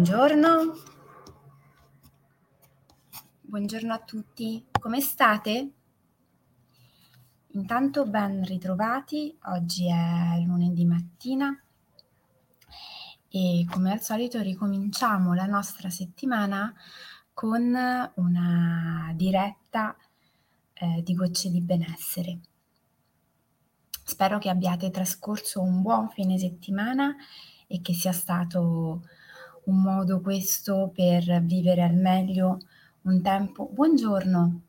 Buongiorno. Buongiorno a tutti, come state? Intanto ben ritrovati, oggi è lunedì mattina e come al solito ricominciamo la nostra settimana con una diretta eh, di gocce di benessere. Spero che abbiate trascorso un buon fine settimana e che sia stato un modo questo per vivere al meglio un tempo. Buongiorno,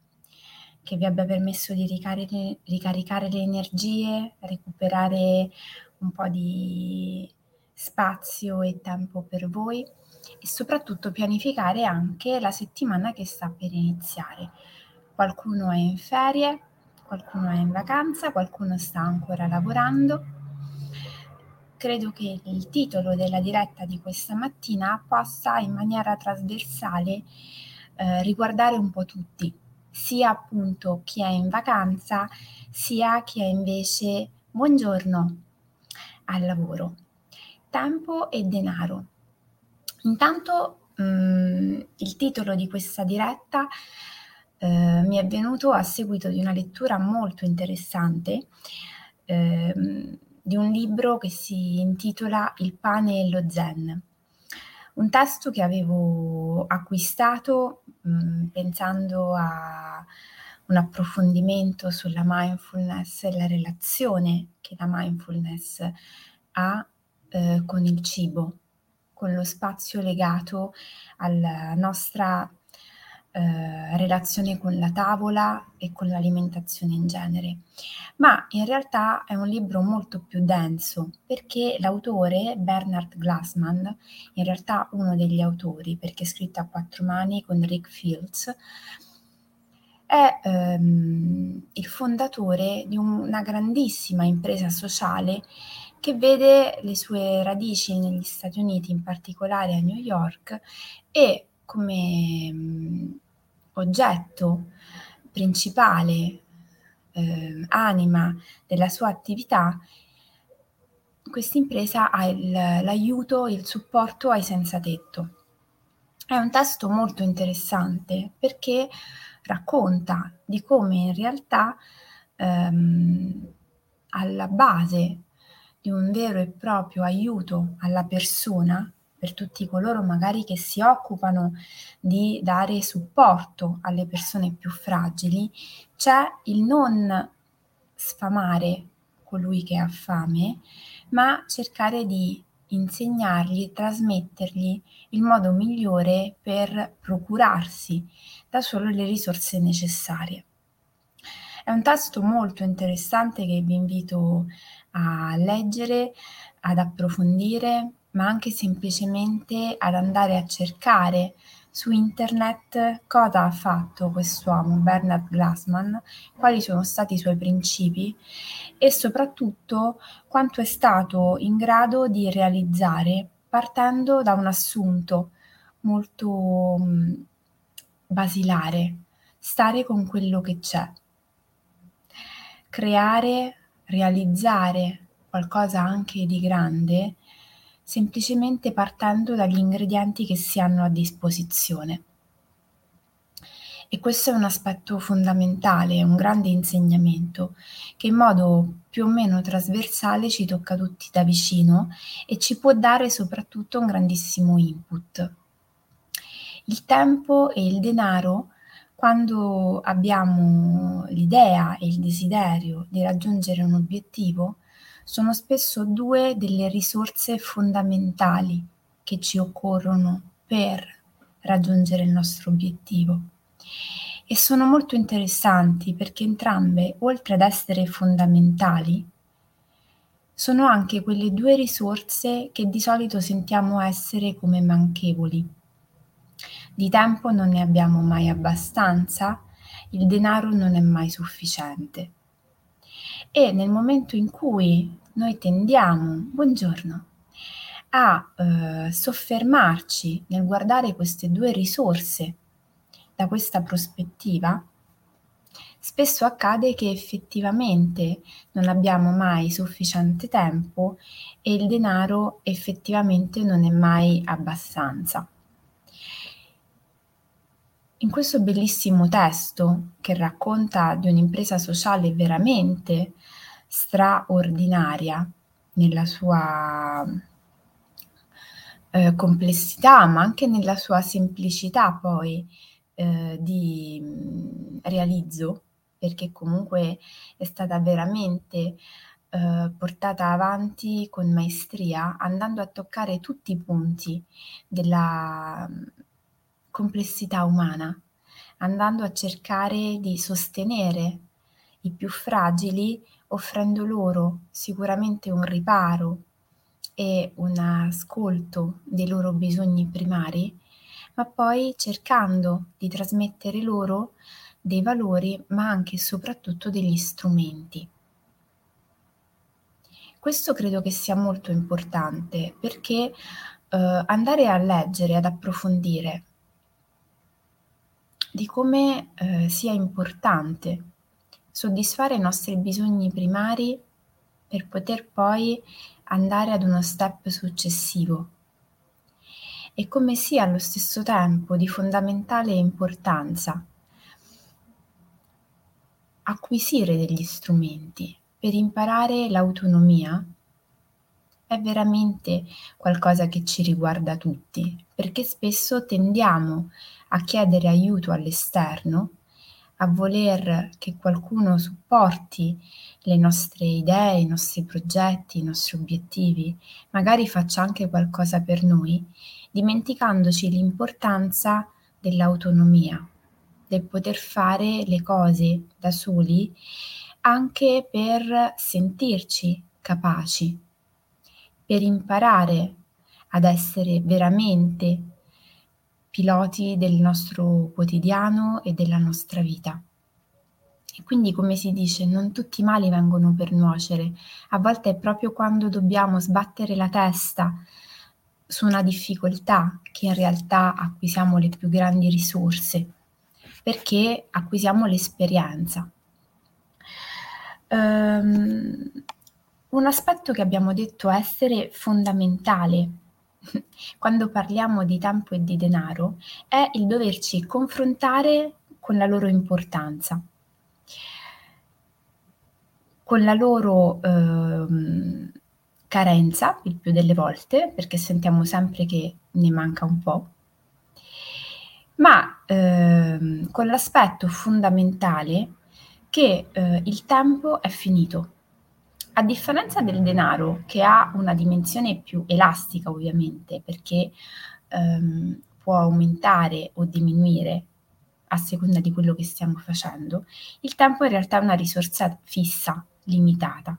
che vi abbia permesso di ricaricare, ricaricare le energie, recuperare un po' di spazio e tempo per voi e soprattutto pianificare anche la settimana che sta per iniziare. Qualcuno è in ferie, qualcuno è in vacanza, qualcuno sta ancora lavorando credo che il titolo della diretta di questa mattina possa in maniera trasversale eh, riguardare un po' tutti, sia appunto chi è in vacanza, sia chi è invece buongiorno al lavoro. Tempo e denaro. Intanto mh, mm, il titolo di questa diretta eh, mi è venuto a seguito di una lettura molto interessante. Eh, di un libro che si intitola Il pane e lo zen. Un testo che avevo acquistato mh, mm, pensando a un approfondimento sulla mindfulness e la relazione che la mindfulness ha eh, con il cibo, con lo spazio legato alla nostra eh, relazione con la tavola e con l'alimentazione in genere. Ma in realtà è un libro molto più denso perché l'autore, Bernard Glassman, in realtà uno degli autori perché è scritto a quattro mani con Rick Fields, è ehm, il fondatore di una grandissima impresa sociale che vede le sue radici negli Stati Uniti, in particolare a New York, e come oggetto principale, eh, anima della sua attività, questa impresa ha il, l'aiuto, il supporto ai senza tetto. È un testo molto interessante perché racconta di come in realtà ehm, alla base di un vero e proprio aiuto alla persona per tutti coloro magari che si occupano di dare supporto alle persone più fragili, c'è il non sfamare colui che ha fame, ma cercare di insegnargli e trasmettergli il modo migliore per procurarsi da solo le risorse necessarie. È un testo molto interessante che vi invito a leggere, ad approfondire ma anche semplicemente ad andare a cercare su internet cosa ha fatto quest'uomo, Bernard Glassman, quali sono stati i suoi principi e soprattutto quanto è stato in grado di realizzare partendo da un assunto molto mh, basilare, stare con quello che c'è, creare, realizzare qualcosa anche di grande semplicemente partendo dagli ingredienti che si hanno a disposizione. E questo è un aspetto fondamentale, un grande insegnamento che in modo più o meno trasversale ci tocca tutti da vicino e ci può dare soprattutto un grandissimo input. Il tempo e il denaro, quando abbiamo l'idea e il desiderio di raggiungere un obiettivo, sono spesso due delle risorse fondamentali che ci occorrono per raggiungere il nostro obiettivo. E sono molto interessanti perché entrambe, oltre ad essere fondamentali, sono anche quelle due risorse che di solito sentiamo essere come manchevoli. Di tempo non ne abbiamo mai abbastanza, il denaro non è mai sufficiente e nel momento in cui noi tendiamo, buongiorno, a eh, soffermarci nel guardare queste due risorse da questa prospettiva, spesso accade che effettivamente non abbiamo mai sufficiente tempo e il denaro effettivamente non è mai abbastanza. In questo bellissimo testo che racconta di un'impresa sociale veramente straordinaria nella sua eh, complessità, ma anche nella sua semplicità poi eh, di mh, realizzo, perché comunque è stata veramente eh, portata avanti con maestria, andando a toccare tutti i punti della complessità umana, andando a cercare di sostenere i più fragili, offrendo loro sicuramente un riparo e un ascolto dei loro bisogni primari, ma poi cercando di trasmettere loro dei valori, ma anche e soprattutto degli strumenti. Questo credo che sia molto importante perché eh, andare a leggere, ad approfondire di come eh, sia importante soddisfare i nostri bisogni primari per poter poi andare ad uno step successivo. E come sia allo stesso tempo di fondamentale importanza acquisire degli strumenti per imparare l'autonomia è veramente qualcosa che ci riguarda tutti, perché spesso tendiamo a chiedere aiuto all'esterno, a voler che qualcuno supporti le nostre idee, i nostri progetti, i nostri obiettivi, magari faccia anche qualcosa per noi, dimenticandoci l'importanza dell'autonomia, del poter fare le cose da soli anche per sentirci capaci per imparare ad essere veramente piloti del nostro quotidiano e della nostra vita. E quindi, come si dice, non tutti i mali vengono per nuocere. A volte è proprio quando dobbiamo sbattere la testa su una difficoltà che in realtà acquisiamo le più grandi risorse, perché acquisiamo l'esperienza. Um, un aspetto che abbiamo detto essere fondamentale quando parliamo di tempo e di denaro è il doverci confrontare con la loro importanza, con la loro eh, carenza il più delle volte, perché sentiamo sempre che ne manca un po', ma eh, con l'aspetto fondamentale che eh, il tempo è finito a differenza del denaro, che ha una dimensione più elastica ovviamente, perché ehm, può aumentare o diminuire a seconda di quello che stiamo facendo, il tempo in realtà è una risorsa fissa, limitata,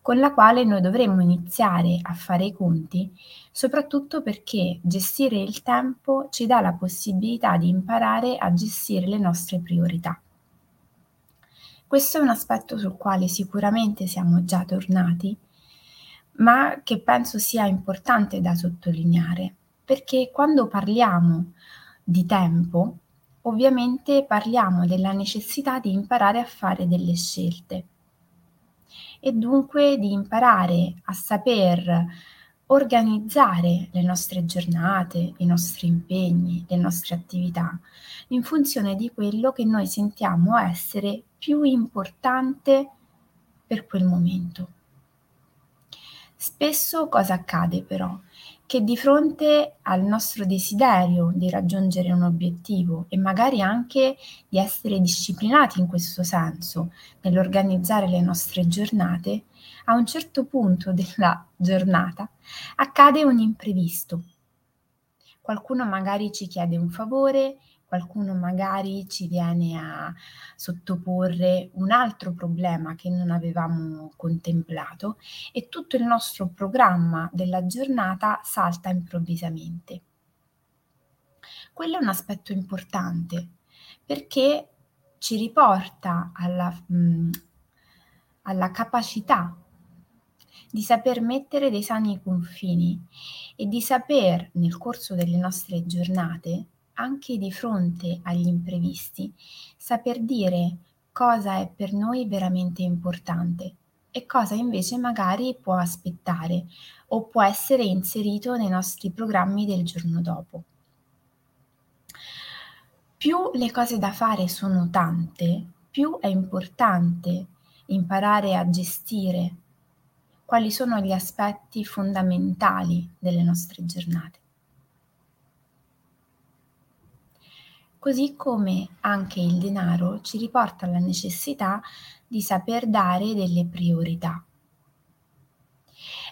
con la quale noi dovremmo iniziare a fare i conti, soprattutto perché gestire il tempo ci dà la possibilità di imparare a gestire le nostre priorità. Questo è un aspetto sul quale sicuramente siamo già tornati, ma che penso sia importante da sottolineare, perché quando parliamo di tempo, ovviamente parliamo della necessità di imparare a fare delle scelte. E dunque di imparare a saper organizzare le nostre giornate, i nostri impegni, le nostre attività in funzione di quello che noi sentiamo essere più importante per quel momento. Spesso cosa accade però? Che di fronte al nostro desiderio di raggiungere un obiettivo e magari anche di essere disciplinati in questo senso nell'organizzare le nostre giornate, a un certo punto della giornata accade un imprevisto. Qualcuno magari ci chiede un favore, qualcuno magari ci viene a sottoporre un altro problema che non avevamo contemplato e tutto il nostro programma della giornata salta improvvisamente. Quello è un aspetto importante perché ci riporta alla, mh, alla capacità di saper mettere dei sani confini e di saper nel corso delle nostre giornate, anche di fronte agli imprevisti, saper dire cosa è per noi veramente importante e cosa invece magari può aspettare o può essere inserito nei nostri programmi del giorno dopo. Più le cose da fare sono tante, più è importante imparare a gestire quali sono gli aspetti fondamentali delle nostre giornate. Così come anche il denaro ci riporta alla necessità di saper dare delle priorità.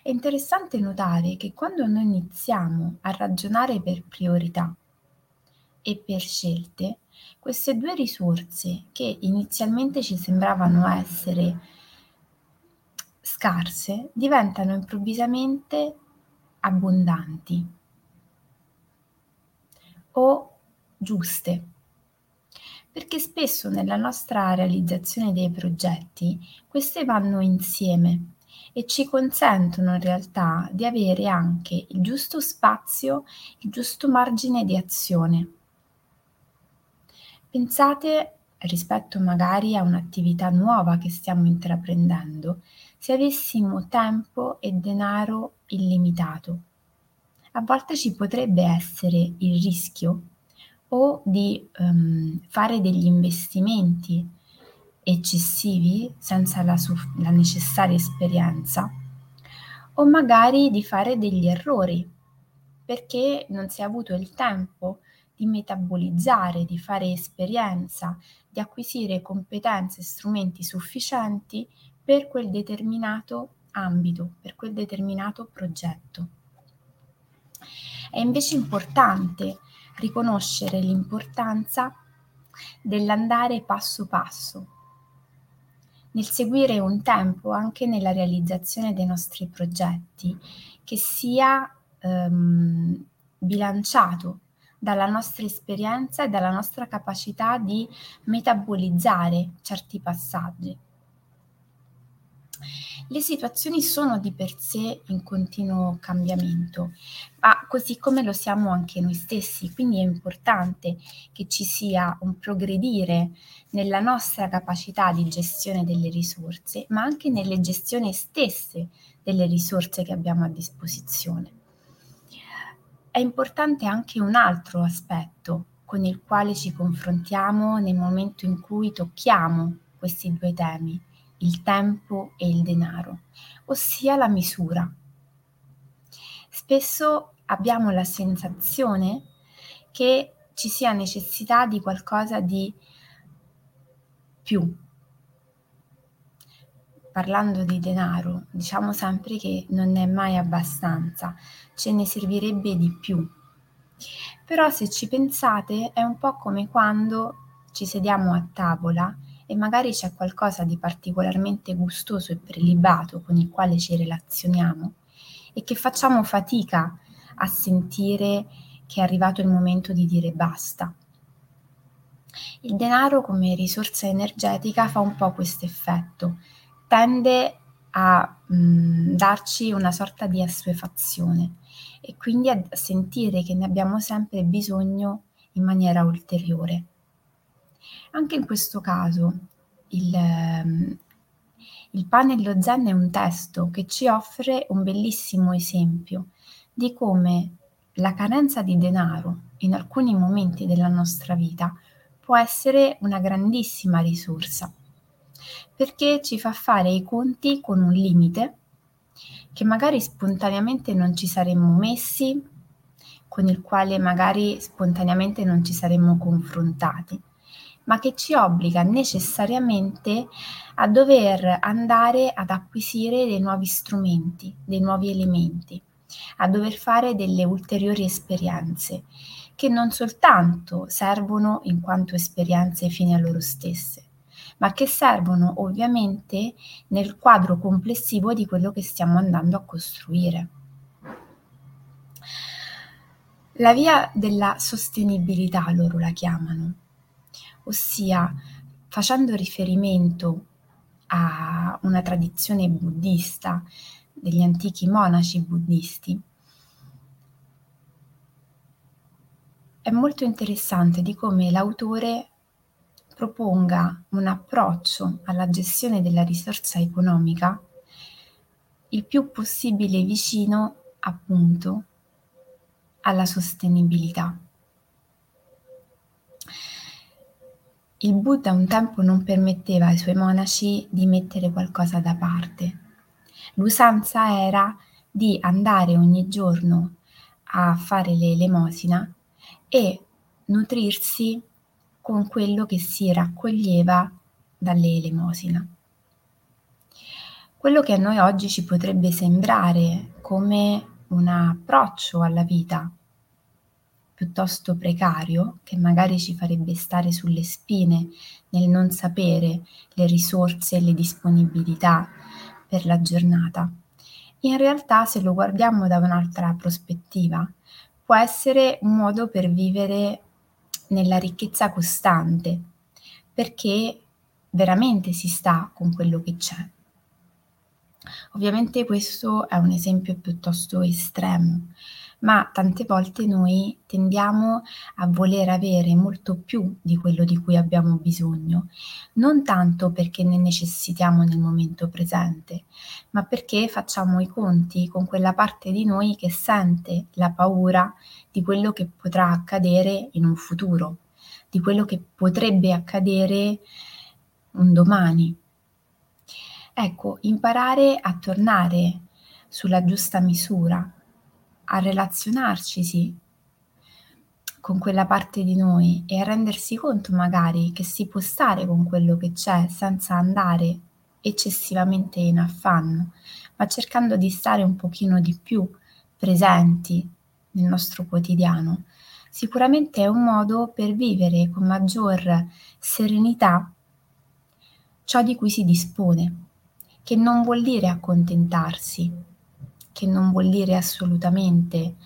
È interessante notare che quando noi iniziamo a ragionare per priorità e per scelte, queste due risorse che inizialmente ci sembravano essere scarse diventano improvvisamente abbondanti o giuste. Perché spesso nella nostra realizzazione dei progetti queste vanno insieme e ci consentono in realtà di avere anche il giusto spazio, il giusto margine di azione. Pensate rispetto magari a un'attività nuova che stiamo intraprendendo, se avessimo tempo e denaro illimitato. A volte ci potrebbe essere il rischio o di um, fare degli investimenti eccessivi senza la, la necessaria esperienza o magari di fare degli errori perché non si è avuto il tempo di metabolizzare, di fare esperienza, di acquisire competenze e strumenti sufficienti per quel determinato ambito, per quel determinato progetto. È invece importante riconoscere l'importanza dell'andare passo passo, nel seguire un tempo anche nella realizzazione dei nostri progetti che sia ehm, bilanciato dalla nostra esperienza e dalla nostra capacità di metabolizzare certi passaggi. Le situazioni sono di per sé in continuo cambiamento, ma così come lo siamo anche noi stessi, quindi è importante che ci sia un progredire nella nostra capacità di gestione delle risorse, ma anche nelle gestioni stesse delle risorse che abbiamo a disposizione. È importante anche un altro aspetto con il quale ci confrontiamo nel momento in cui tocchiamo questi due temi il tempo e il denaro, ossia la misura. Spesso abbiamo la sensazione che ci sia necessità di qualcosa di più. Parlando di denaro, diciamo sempre che non è mai abbastanza, ce ne servirebbe di più. Però se ci pensate è un po' come quando ci sediamo a tavola e magari c'è qualcosa di particolarmente gustoso e prelibato con il quale ci relazioniamo e che facciamo fatica a sentire che è arrivato il momento di dire basta. Il denaro come risorsa energetica fa un po' questo effetto, tende a mh, mm, darci una sorta di assuefazione e quindi a sentire che ne abbiamo sempre bisogno in maniera ulteriore. Anche in questo caso il, ehm, il Panello Zen è un testo che ci offre un bellissimo esempio di come la carenza di denaro in alcuni momenti della nostra vita può essere una grandissima risorsa perché ci fa fare i conti con un limite che magari spontaneamente non ci saremmo messi, con il quale magari spontaneamente non ci saremmo confrontati ma che ci obbliga necessariamente a dover andare ad acquisire dei nuovi strumenti, dei nuovi elementi, a dover fare delle ulteriori esperienze che non soltanto servono in quanto esperienze fine a loro stesse, ma che servono ovviamente nel quadro complessivo di quello che stiamo andando a costruire. La via della sostenibilità loro la chiamano, ossia facendo riferimento a una tradizione buddista degli antichi monaci buddisti, è molto interessante di come l'autore proponga un approccio alla gestione della risorsa economica il più possibile vicino appunto alla sostenibilità. Il Buddha un tempo non permetteva ai suoi monaci di mettere qualcosa da parte. L'usanza era di andare ogni giorno a fare l'elemosina e nutrirsi con quello che si raccoglieva dalle elemosina. Quello che a noi oggi ci potrebbe sembrare come un approccio alla vita piuttosto precario, che magari ci farebbe stare sulle spine nel non sapere le risorse e le disponibilità per la giornata. In realtà, se lo guardiamo da un'altra prospettiva, può essere un modo per vivere nella ricchezza costante, perché veramente si sta con quello che c'è. Ovviamente questo è un esempio piuttosto estremo, ma tante volte noi tendiamo a voler avere molto più di quello di cui abbiamo bisogno, non tanto perché ne necessitiamo nel momento presente, ma perché facciamo i conti con quella parte di noi che sente la paura di quello che potrà accadere in un futuro, di quello che potrebbe accadere un domani. Ecco, imparare a tornare sulla giusta misura, a relazionarci sì, con quella parte di noi e a rendersi conto magari che si può stare con quello che c'è senza andare eccessivamente in affanno, ma cercando di stare un pochino di più presenti nel nostro quotidiano, sicuramente è un modo per vivere con maggior serenità ciò di cui si dispone, che non vuol dire accontentarsi, che non vuol dire assolutamente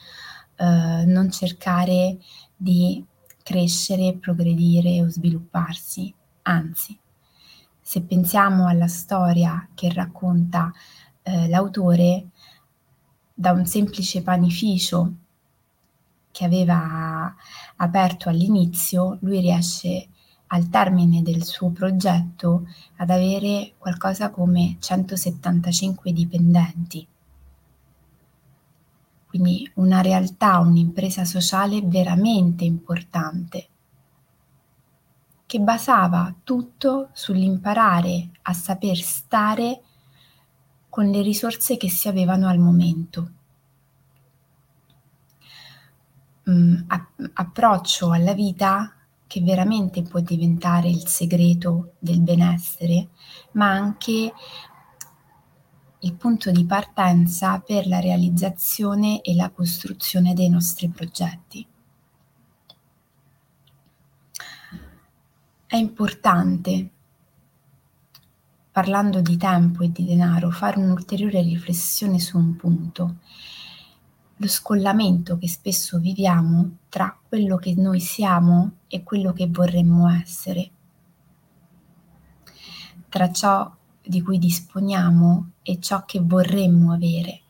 eh, non cercare di crescere, progredire o svilupparsi, anzi, se pensiamo alla storia che racconta eh, l'autore, da un semplice panificio che aveva aperto all'inizio, lui riesce al termine del suo progetto ad avere qualcosa come 175 dipendenti. Quindi una realtà, un'impresa sociale veramente importante, che basava tutto sull'imparare a saper stare con le risorse che si avevano al momento. Mm, approccio alla vita che veramente può diventare il segreto del benessere, ma anche il punto di partenza per la realizzazione e la costruzione dei nostri progetti. È importante, parlando di tempo e di denaro, fare un'ulteriore riflessione su un punto lo scollamento che spesso viviamo tra quello che noi siamo e quello che vorremmo essere, tra ciò di cui disponiamo e ciò che vorremmo avere,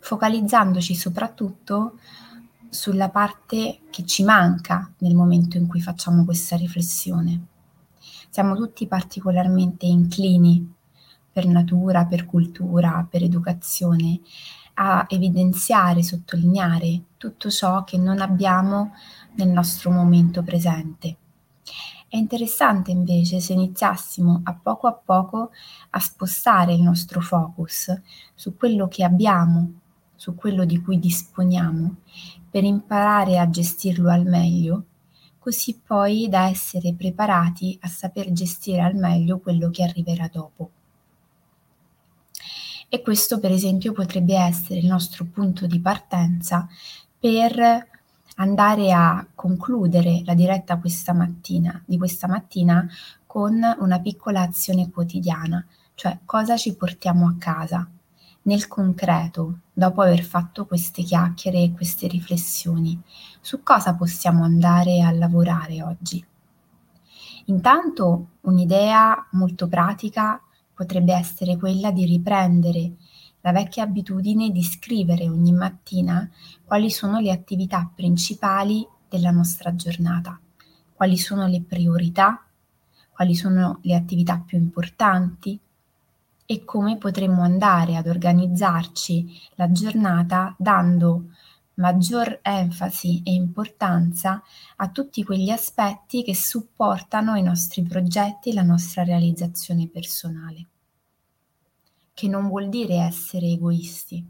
focalizzandoci soprattutto sulla parte che ci manca nel momento in cui facciamo questa riflessione. Siamo tutti particolarmente inclini per natura, per cultura, per educazione, a evidenziare, sottolineare tutto ciò che non abbiamo nel nostro momento presente. È interessante invece se iniziassimo a poco a poco a spostare il nostro focus su quello che abbiamo, su quello di cui disponiamo, per imparare a gestirlo al meglio, così poi da essere preparati a saper gestire al meglio quello che arriverà dopo. E questo per esempio potrebbe essere il nostro punto di partenza per andare a concludere la diretta questa mattina, di questa mattina con una piccola azione quotidiana, cioè cosa ci portiamo a casa nel concreto, dopo aver fatto queste chiacchiere e queste riflessioni, su cosa possiamo andare a lavorare oggi. Intanto un'idea molto pratica potrebbe essere quella di riprendere la vecchia abitudine di scrivere ogni mattina quali sono le attività principali della nostra giornata, quali sono le priorità, quali sono le attività più importanti e come potremmo andare ad organizzarci la giornata dando maggior enfasi e importanza a tutti quegli aspetti che supportano i nostri progetti e la nostra realizzazione personale. Che non vuol dire essere egoisti,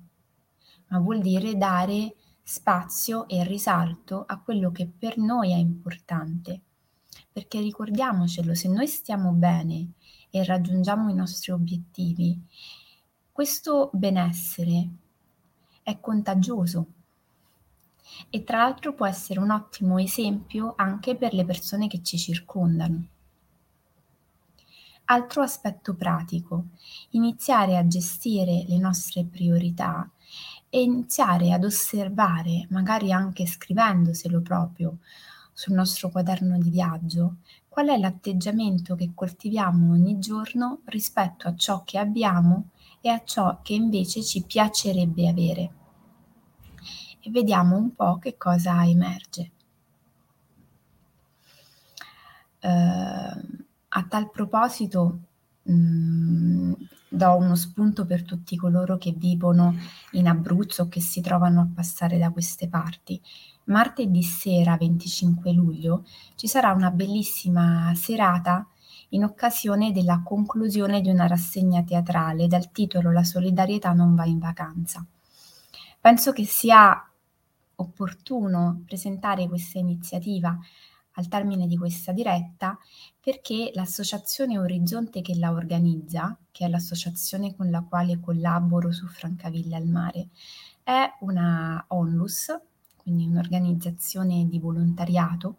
ma vuol dire dare spazio e risalto a quello che per noi è importante. Perché ricordiamocelo, se noi stiamo bene e raggiungiamo i nostri obiettivi, questo benessere è contagioso e tra l'altro può essere un ottimo esempio anche per le persone che ci circondano. Altro aspetto pratico, iniziare a gestire le nostre priorità e iniziare ad osservare, magari anche scrivendoselo proprio sul nostro quaderno di viaggio, qual è l'atteggiamento che coltiviamo ogni giorno rispetto a ciò che abbiamo e a ciò che invece ci piacerebbe avere. E vediamo un po' che cosa emerge. Uh, a tal proposito, mh, mm, do uno spunto per tutti coloro che vivono in Abruzzo o che si trovano a passare da queste parti. Martedì sera 25 luglio ci sarà una bellissima serata in occasione della conclusione di una rassegna teatrale dal titolo La solidarietà non va in vacanza. Penso che sia opportuno presentare questa iniziativa al termine di questa diretta perché l'associazione Orizzonte che la organizza, che è l'associazione con la quale collaboro su Francavilla al Mare, è una onlus, quindi un'organizzazione di volontariato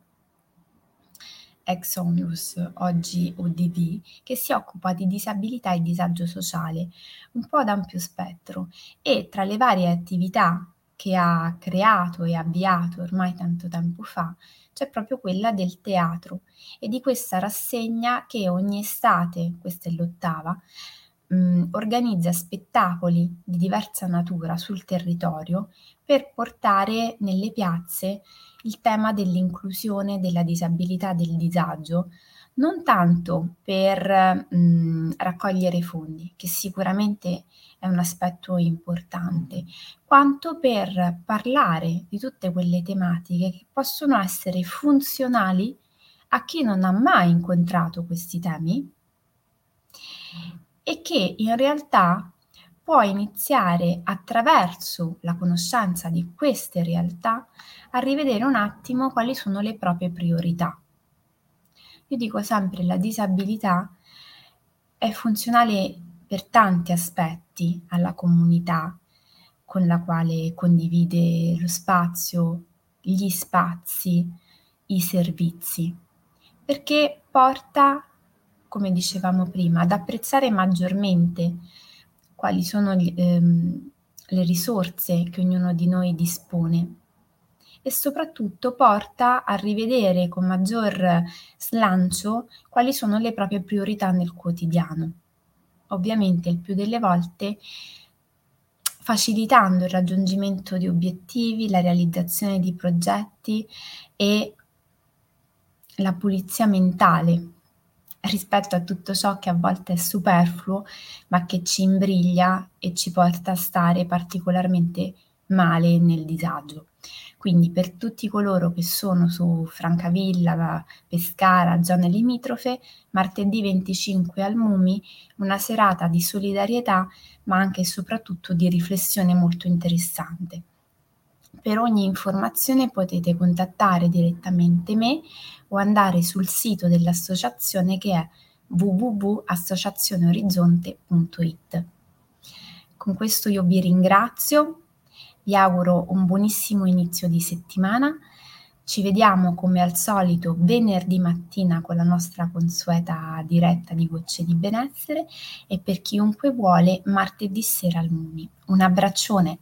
ex onlus, oggi ODV, che si occupa di disabilità e disagio sociale, un po' ad ampio spettro. E tra le varie attività che ha creato e avviato ormai tanto tempo fa c'è proprio quella del teatro e di questa rassegna che ogni estate, questa è l'ottava, mh, mm, organizza spettacoli di diversa natura sul territorio per portare nelle piazze il tema dell'inclusione, della disabilità, del disagio, non tanto per mh, mm, raccogliere fondi, che sicuramente è un aspetto importante, quanto per parlare di tutte quelle tematiche che possono essere funzionali a chi non ha mai incontrato questi temi e che in realtà può iniziare attraverso la conoscenza di queste realtà a rivedere un attimo quali sono le proprie priorità. Io dico sempre la disabilità è funzionale per tanti aspetti alla comunità con la quale condivide lo spazio, gli spazi, i servizi, perché porta, come dicevamo prima, ad apprezzare maggiormente quali sono ehm, le risorse che ognuno di noi dispone e soprattutto porta a rivedere con maggior slancio quali sono le proprie priorità nel quotidiano. Ovviamente il più delle volte facilitando il raggiungimento di obiettivi, la realizzazione di progetti e la pulizia mentale rispetto a tutto ciò che a volte è superfluo, ma che ci imbriglia e ci porta a stare particolarmente male nel disagio. Quindi per tutti coloro che sono su Francavilla, Pescara, zone limitrofe, martedì 25 al Mumi, una serata di solidarietà, ma anche e soprattutto di riflessione molto interessante. Per ogni informazione potete contattare direttamente me o andare sul sito dell'associazione che è www.associazioneorizzonte.it. Con questo io vi ringrazio vi auguro un buonissimo inizio di settimana. Ci vediamo come al solito venerdì mattina con la nostra consueta diretta di Gocce di Benessere e per chiunque vuole martedì sera al Muni. Un abbraccione!